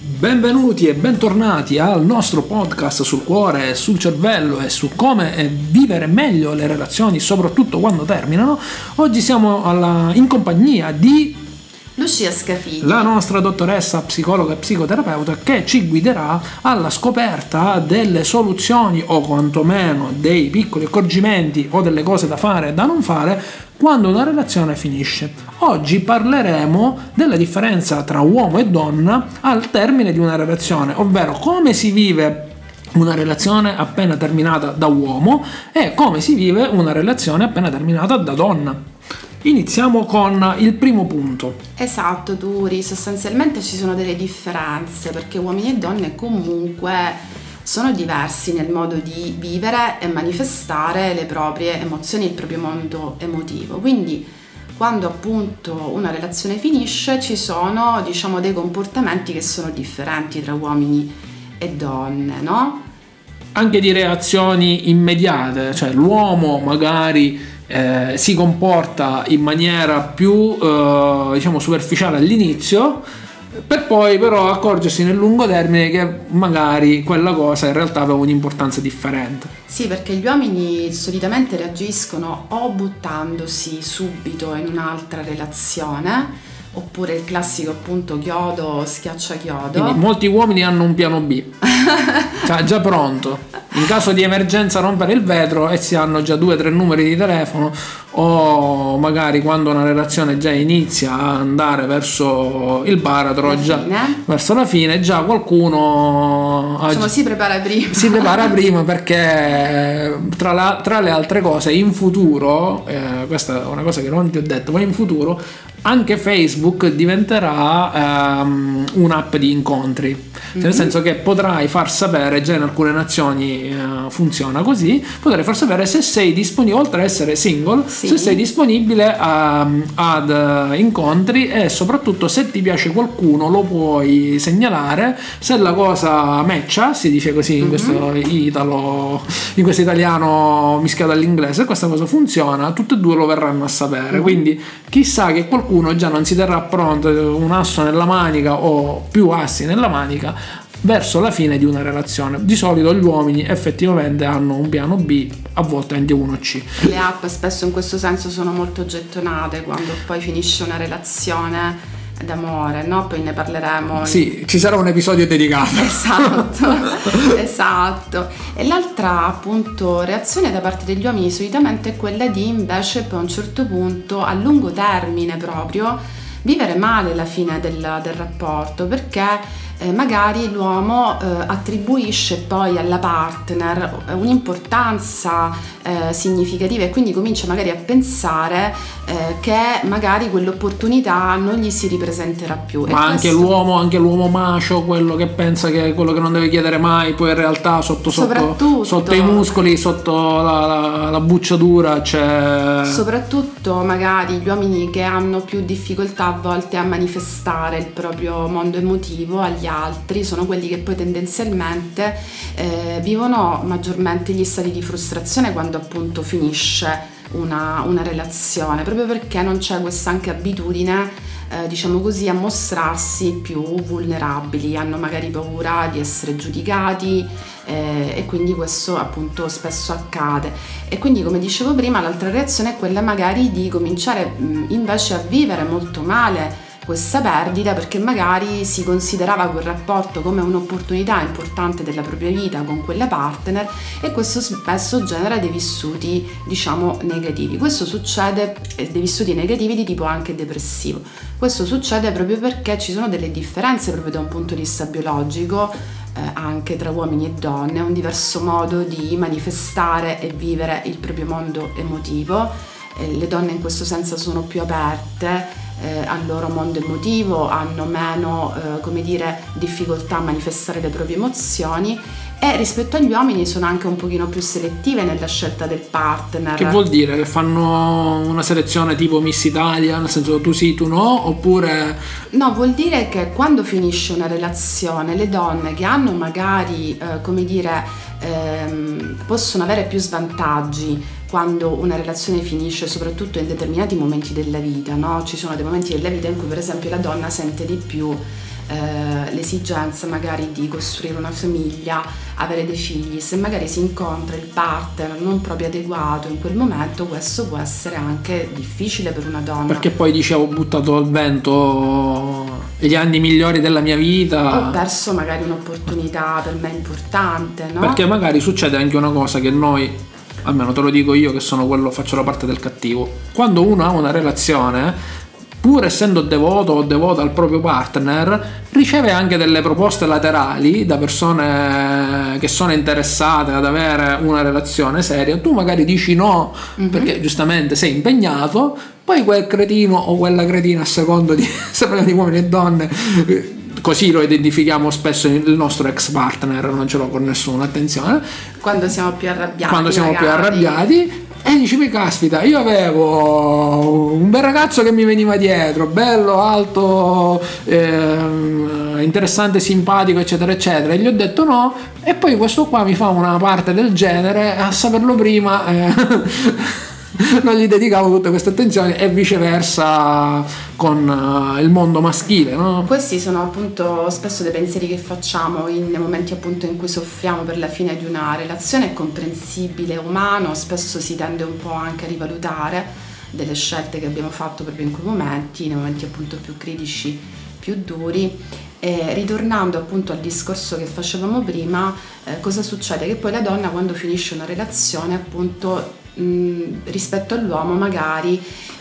Benvenuti e bentornati al nostro podcast sul cuore, sul cervello e su come eh, vivere meglio le relazioni, soprattutto quando terminano. Oggi siamo alla, in compagnia di Lucia Scafini, la nostra dottoressa psicologa e psicoterapeuta che ci guiderà alla scoperta delle soluzioni o quantomeno dei piccoli accorgimenti o delle cose da fare e da non fare quando una relazione finisce. Oggi parleremo della differenza tra uomo e donna al termine di una relazione, ovvero come si vive una relazione appena terminata da uomo e come si vive una relazione appena terminata da donna. Iniziamo con il primo punto. Esatto, Duri, sostanzialmente ci sono delle differenze perché uomini e donne comunque sono diversi nel modo di vivere e manifestare le proprie emozioni, il proprio mondo emotivo. Quindi quando appunto una relazione finisce ci sono diciamo dei comportamenti che sono differenti tra uomini e donne, no? Anche di reazioni immediate, cioè l'uomo magari eh, si comporta in maniera più eh, diciamo superficiale all'inizio per poi però accorgersi nel lungo termine che magari quella cosa in realtà aveva un'importanza differente. Sì, perché gli uomini solitamente reagiscono o buttandosi subito in un'altra relazione oppure il classico appunto chiodo schiaccia chiodo. Quindi molti uomini hanno un piano B, cioè già pronto. In caso di emergenza rompere il vetro e si hanno già due o tre numeri di telefono o magari quando una relazione già inizia a andare verso il baratro, La già, verso la fine, già qualcuno ha Diciamo già- si prepara prima. si prepara prima perché tra, la- tra le altre cose in futuro, eh, questa è una cosa che non ti ho detto, ma in futuro anche Facebook diventerà ehm, un'app di incontri, Cioè, nel senso che potrai far sapere, già in alcune nazioni eh, funziona così, potrai far sapere se sei disponibile, oltre ad essere single, Sì. se sei disponibile a- ad eh, incontri e soprattutto se ti piace qualcuno lo puoi segnalare, se la cosa matcha, si dice così in questo italo, in questo italiano mischiato all'inglese, questa cosa funziona, tutte e due lo verranno a sapere, quindi chissà che qualcuno già non si terrà pronto un asso nella manica o più assi nella manica verso la fine di una relazione. Di solito gli uomini effettivamente hanno un piano B, a volte anche uno C. Le app spesso in questo senso sono molto gettonate quando poi finisce una relazione d'amore, no? Poi ne parleremo. Sì, ci sarà un episodio dedicato. Esatto, esatto. E l'altra appunto reazione da parte degli uomini solitamente è quella di invece poi a un certo punto a lungo termine proprio vivere male la fine del, del rapporto perché eh, magari l'uomo eh, attribuisce poi alla partner un'importanza eh, significativa e quindi comincia magari a pensare eh, che magari quell'opportunità non gli si ripresenterà più. Ma anche questo- l'uomo, anche l'uomo macio, quello che pensa che è quello che non deve chiedere mai, poi in realtà sotto, sotto, sotto i muscoli, sotto la, la- la bucciatura c'è... Soprattutto magari gli uomini che hanno più difficoltà a volte a manifestare il proprio mondo emotivo agli altri sono quelli che poi tendenzialmente eh, vivono maggiormente gli stati di frustrazione quando appunto finisce una, una relazione, proprio perché non c'è questa anche abitudine eh, diciamo così, a mostrarsi più vulnerabili, hanno magari paura di essere giudicati eh, e quindi questo appunto spesso accade. E quindi come dicevo prima, l'altra reazione è quella magari di cominciare mh, invece a vivere molto male questa perdita perché magari si considerava quel rapporto come un'opportunità importante della propria vita con quella partner e questo spesso genera dei vissuti diciamo negativi. Questo succede eh, dei vissuti negativi di tipo anche depressivo. Questo succede proprio perché ci sono delle differenze proprio da un punto di vista biologico eh, anche tra uomini e donne, un diverso modo di manifestare e vivere il proprio mondo emotivo. Eh, le donne in questo senso sono più aperte eh, al loro mondo emotivo, hanno meno, eh, come dire, difficoltà a manifestare le proprie emozioni e rispetto agli uomini sono anche un pochino più selettive nella scelta del partner. Che vuol dire? Che fanno una selezione tipo Miss Italia, nel senso tu sì, tu no, oppure... No, vuol dire che quando finisce una relazione le donne che hanno magari, eh, come dire, ehm, possono avere più svantaggi quando una relazione finisce, soprattutto in determinati momenti della vita, no? Ci sono dei momenti della vita in cui per esempio la donna sente di più eh, l'esigenza magari di costruire una famiglia, avere dei figli, se magari si incontra il partner non proprio adeguato in quel momento, questo può essere anche difficile per una donna. Perché poi dicevo ho buttato al vento gli anni migliori della mia vita. Ho perso magari un'opportunità per me importante, no? Perché magari succede anche una cosa che noi almeno te lo dico io che sono quello faccio la parte del cattivo. Quando uno ha una relazione pur essendo devoto o devota al proprio partner, riceve anche delle proposte laterali da persone che sono interessate ad avere una relazione seria. Tu magari dici no mm-hmm. perché giustamente sei impegnato, poi quel cretino o quella cretina a secondo di di uomini e donne così lo identifichiamo spesso il nostro ex partner, non ce l'ho con nessuno, attenzione. Quando siamo più arrabbiati. Quando siamo magari. più arrabbiati e dici, mi caspita, io avevo un bel ragazzo che mi veniva dietro, bello, alto, eh, interessante, simpatico, eccetera, eccetera. E gli ho detto no, e poi questo qua mi fa una parte del genere, a saperlo prima. Eh, non gli dedicavo tutta questa attenzione e viceversa con uh, il mondo maschile. No? Questi sono appunto spesso dei pensieri che facciamo in, momenti appunto in cui soffriamo per la fine di una relazione, comprensibile, umano, spesso si tende un po' anche a rivalutare delle scelte che abbiamo fatto proprio in quei momenti, nei momenti appunto più critici, più duri. E ritornando appunto al discorso che facevamo prima, eh, cosa succede? Che poi la donna quando finisce una relazione appunto mh, rispetto all'uomo magari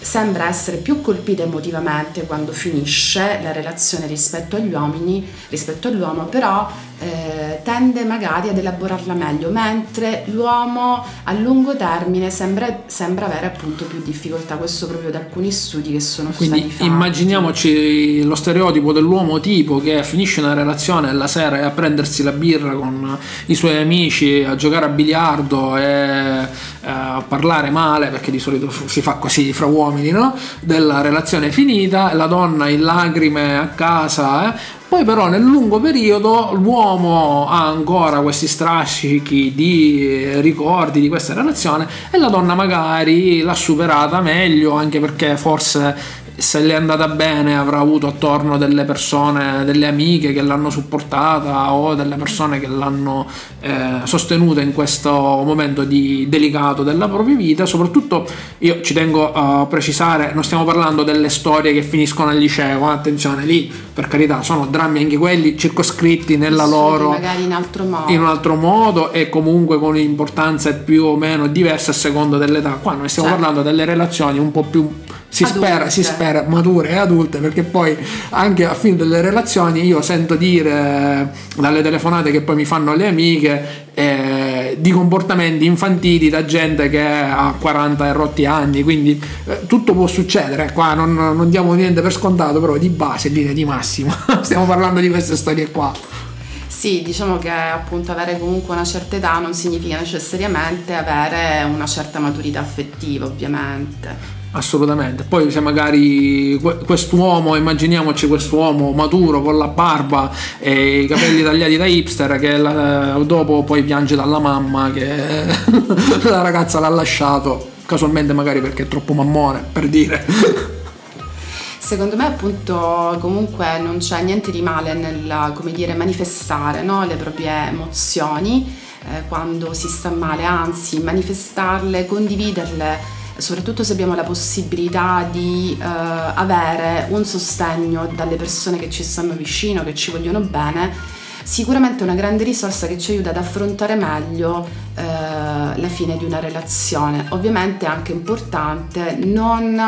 sembra essere più colpita emotivamente quando finisce la relazione rispetto agli uomini, rispetto all'uomo, però eh, tende magari ad elaborarla meglio, mentre l'uomo a lungo termine sembra, sembra, avere appunto più difficoltà, questo proprio da alcuni studi che sono Quindi stati fatti. immaginiamoci lo stereotipo dell'uomo tipo che finisce una relazione la sera e a prendersi la birra con i suoi amici, a giocare a biliardo e eh, a parlare male, perché di solito si fa così fra uomini, no? della relazione finita, la donna in lacrime a casa, eh? Poi però nel lungo periodo l'uomo ha ancora questi strascichi di ricordi di questa relazione e la donna magari l'ha superata meglio anche perché forse se le è andata bene avrà avuto attorno delle persone, delle amiche che l'hanno supportata o delle persone che l'hanno eh, sostenuta in questo momento di delicato della propria vita. Soprattutto io ci tengo a precisare, non stiamo parlando delle storie che finiscono al liceo, eh, attenzione lì per carità sono drammi anche quelli circoscritti nella loro magari in altro modo in un altro modo e comunque con importanze più o meno diverse a seconda dell'età. Qua noi stiamo certo. parlando delle relazioni un po' più si spera, si spera, mature e adulte, perché poi anche a fine delle relazioni io sento dire dalle telefonate che poi mi fanno le amiche eh, di comportamenti infantili da gente che ha 40 e rotti anni, quindi eh, tutto può succedere, qua non, non diamo niente per scontato, però di base, in linea di massima, stiamo parlando di queste storie qua. Sì, diciamo che appunto avere comunque una certa età non significa necessariamente avere una certa maturità affettiva, ovviamente. Assolutamente. Poi se magari quest'uomo, immaginiamoci quest'uomo maturo con la barba e i capelli tagliati da hipster che la, dopo poi piange dalla mamma che la ragazza l'ha lasciato, casualmente magari perché è troppo mammone, per dire. Secondo me appunto comunque non c'è niente di male nel dire, manifestare no? le proprie emozioni eh, quando si sta male, anzi manifestarle, condividerle soprattutto se abbiamo la possibilità di uh, avere un sostegno dalle persone che ci stanno vicino, che ci vogliono bene, sicuramente è una grande risorsa che ci aiuta ad affrontare meglio uh, la fine di una relazione. Ovviamente è anche importante non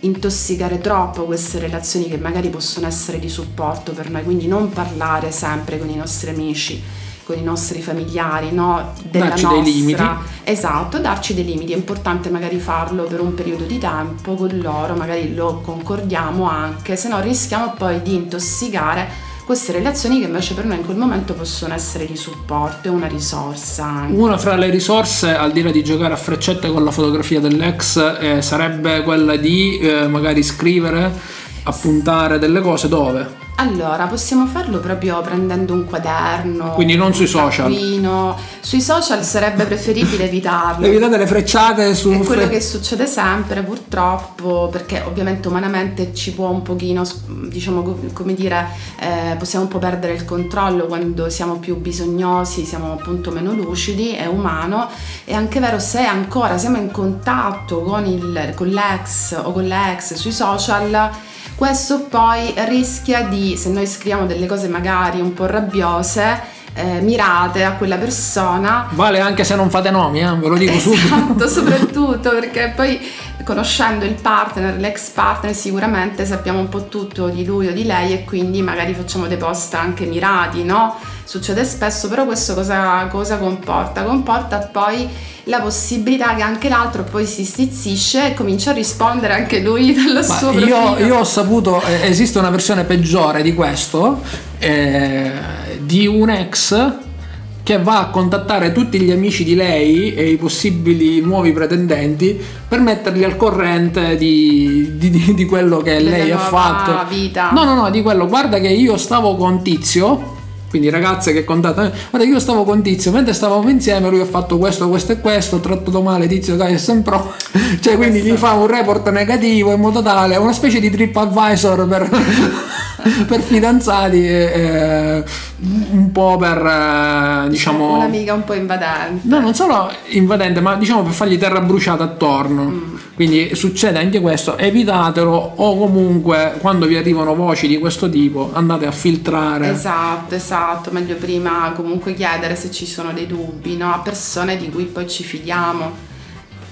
intossicare troppo queste relazioni che magari possono essere di supporto per noi, quindi non parlare sempre con i nostri amici con i nostri familiari, no? Della darci nostra. dei limiti. Esatto, darci dei limiti. È importante magari farlo per un periodo di tempo con loro, magari lo concordiamo anche, se no rischiamo poi di intossicare queste relazioni che invece per noi in quel momento possono essere di supporto e una risorsa. Anche. Una fra le risorse, al di là di giocare a freccette con la fotografia dell'ex, eh, sarebbe quella di eh, magari scrivere, appuntare delle cose dove? Allora, possiamo farlo proprio prendendo un quaderno. Quindi non sui social. Taccuino. Sui social sarebbe preferibile evitarlo. Evitate le frecciate su... È quello che succede sempre purtroppo, perché ovviamente umanamente ci può un pochino, diciamo come dire, eh, possiamo un po' perdere il controllo quando siamo più bisognosi, siamo appunto meno lucidi, è umano. È anche vero se ancora siamo in contatto con, il, con l'ex o con l'ex sui social questo poi rischia di, se noi scriviamo delle cose magari un po' rabbiose, eh, mirate a quella persona. Vale anche se non fate nomi, eh? ve lo dico esatto, subito. Soprattutto perché poi conoscendo il partner, l'ex partner, sicuramente sappiamo un po' tutto di lui o di lei e quindi magari facciamo dei post anche mirati, no? Succede spesso, però questo cosa, cosa comporta? Comporta poi la possibilità che anche l'altro poi si stizzisce e comincia a rispondere anche lui dal suo io, io, ho saputo, eh, esiste una versione peggiore di questo, eh, di un ex che va a contattare tutti gli amici di lei e i possibili nuovi pretendenti per metterli al corrente di, di, di quello che lei ha fatto. Vita. No, no, no, di quello. Guarda che io stavo con Tizio quindi ragazze che contattano guarda io stavo con Tizio mentre stavamo insieme lui ha fatto questo questo e questo ho trattato male Tizio che è sempre pro cioè quindi gli fa un report negativo in modo tale una specie di trip advisor per, per fidanzati eh, un po' per eh, diciamo un'amica un po' invadente no non solo invadente ma diciamo per fargli terra bruciata attorno mm. quindi succede anche questo evitatelo o comunque quando vi arrivano voci di questo tipo andate a filtrare esatto esatto esatto, meglio prima comunque chiedere se ci sono dei dubbi no? a persone di cui poi ci fidiamo.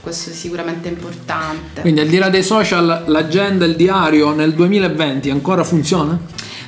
Questo è sicuramente importante. Quindi al di là dei social, l'agenda, il diario nel 2020 ancora funziona?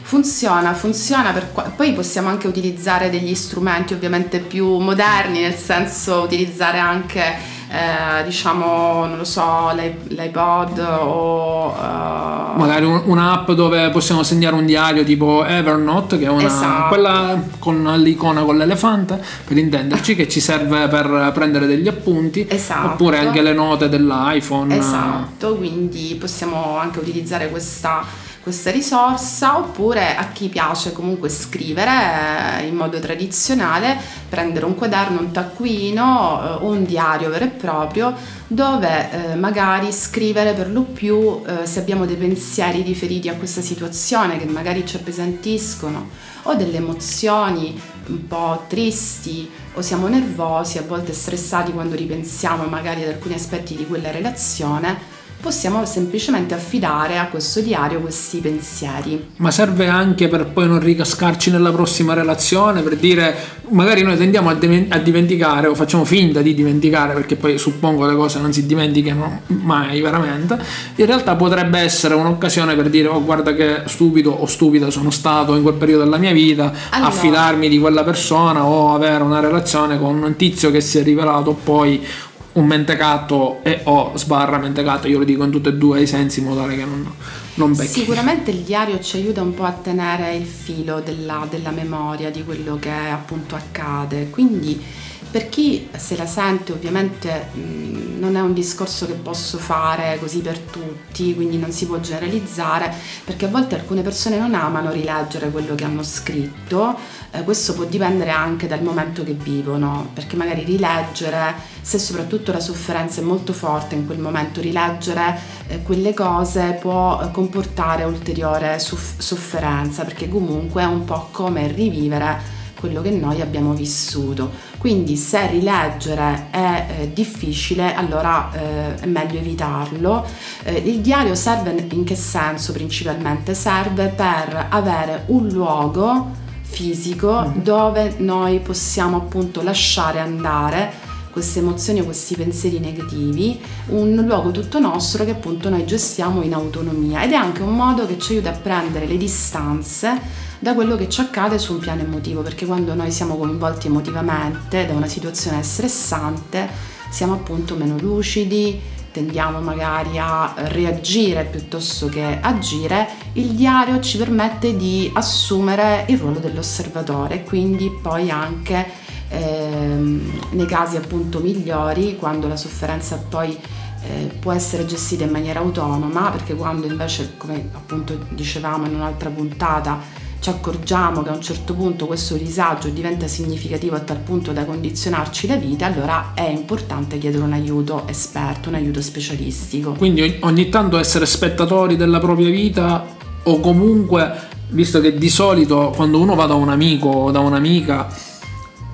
Funziona, funziona, per qua- poi possiamo anche utilizzare degli strumenti ovviamente più moderni, nel senso utilizzare anche eh, diciamo, non lo so, l'iPod o... Uh... Magari un, un'app dove possiamo segnare un diario tipo Evernote, che è una, esatto. quella con l'icona con l'elefante, per intenderci, che ci serve per prendere degli appunti, esatto. oppure anche le note dell'iPhone. Esatto, quindi possiamo anche utilizzare questa questa risorsa oppure a chi piace comunque scrivere eh, in modo tradizionale, prendere un quaderno, un taccuino o eh, un diario vero e proprio dove eh, magari scrivere per lo più se abbiamo dei pensieri riferiti a questa situazione che magari ci appesantiscono o delle emozioni un po' tristi o siamo nervosi, a volte stressati quando ripensiamo magari ad alcuni aspetti di quella relazione possiamo semplicemente affidare a questo diario questi pensieri. Ma serve anche per poi non ricascarci nella prossima relazione, per dire magari noi tendiamo a, de- a dimenticare o facciamo finta di dimenticare perché poi suppongo le cose non si dimenticano mai veramente, in realtà potrebbe essere un'occasione per dire oh guarda che stupido o stupida sono stato in quel periodo della mia vita, allora. affidarmi di quella persona o avere una relazione con un tizio che si è rivelato poi un mentecato e o sbarra mentecato, io lo dico in tutti e due i sensi in modo tale che non, non becchi. Sicuramente il diario ci aiuta un po' a tenere il filo della, della memoria di quello che appunto accade, quindi per chi se la sente ovviamente mh, non è un discorso che posso fare così per tutti, quindi non si può generalizzare, perché a volte alcune persone non amano rileggere quello che hanno scritto, eh, questo può dipendere anche dal momento che vivono, perché magari rileggere, se soprattutto la sofferenza è molto forte in quel momento, rileggere eh, quelle cose può comportare ulteriore soff- sofferenza, perché comunque è un po' come rivivere quello che noi abbiamo vissuto. Quindi se rileggere è eh, difficile, allora eh, è meglio evitarlo. Eh, il diario serve in che senso principalmente? Serve per avere un luogo fisico mm. dove noi possiamo appunto lasciare andare queste emozioni o questi pensieri negativi, un luogo tutto nostro che appunto noi gestiamo in autonomia ed è anche un modo che ci aiuta a prendere le distanze da quello che ci accade su un piano emotivo, perché quando noi siamo coinvolti emotivamente da una situazione stressante siamo appunto meno lucidi, tendiamo magari a reagire piuttosto che agire, il diario ci permette di assumere il ruolo dell'osservatore quindi poi anche ehm, nei casi appunto migliori, quando la sofferenza poi eh, può essere gestita in maniera autonoma perché quando invece, come appunto dicevamo in un'altra puntata, ci accorgiamo che a un certo punto questo disagio diventa significativo a tal punto da condizionarci la vita, allora è importante chiedere un aiuto esperto, un aiuto specialistico. Quindi ogni tanto essere spettatori della propria vita o comunque, visto che di solito quando uno va da un amico o da un'amica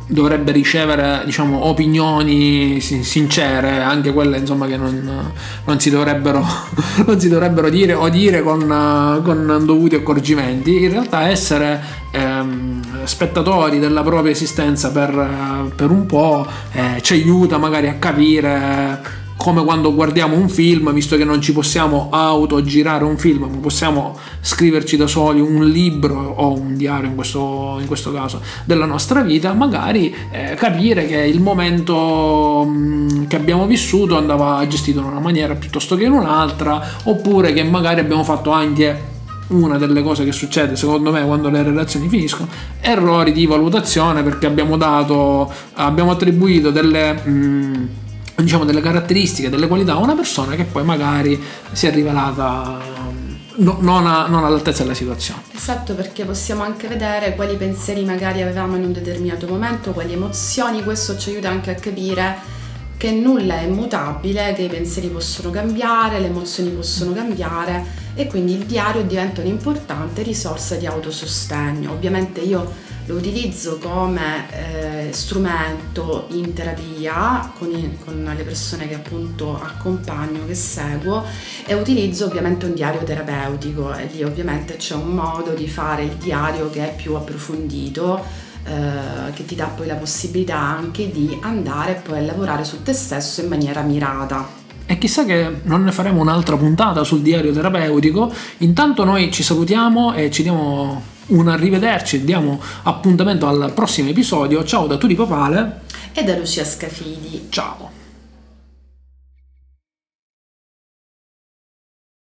dovrebbe ricevere diciamo, opinioni sincere, anche quelle insomma, che non, non, si non, si dovrebbero, dire o dire con, con dovuti accorgimenti, in realtà essere ehm, spettatori della propria esistenza per, per un po' eh, ci aiuta magari a capire come quando guardiamo un film, visto che non ci possiamo autogirare un film, ma possiamo scriverci da soli un libro o un diario in questo, in questo caso della nostra vita, magari eh, capire che il momento mh, mm, che abbiamo vissuto andava gestito in una maniera piuttosto che in un'altra, oppure che magari abbiamo fatto anche una delle cose che succede secondo me quando le relazioni finiscono errori di valutazione perché abbiamo dato abbiamo attribuito delle mh, mm, diciamo delle caratteristiche, delle qualità a una persona che poi magari si è rivelata no, non, a, non, all'altezza della situazione. Esatto, perché possiamo anche vedere quali pensieri magari avevamo in un determinato momento, quali emozioni, questo ci aiuta anche a capire che nulla è immutabile, che i pensieri possono cambiare, le emozioni possono cambiare e quindi il diario diventa un'importante risorsa di autosostegno. Ovviamente io lo utilizzo come eh, strumento in terapia con, i, con, le persone che appunto accompagno, che seguo e utilizzo ovviamente un diario terapeutico e lì ovviamente c'è un modo di fare il diario che è più approfondito eh, che ti dà poi la possibilità anche di andare poi a lavorare su te stesso in maniera mirata. E chissà che non ne faremo un'altra puntata sul diario terapeutico. Intanto noi ci salutiamo e ci diamo un arrivederci, diamo appuntamento al prossimo episodio. Ciao da Turi Papale e da Lucia Scafidi. Ciao.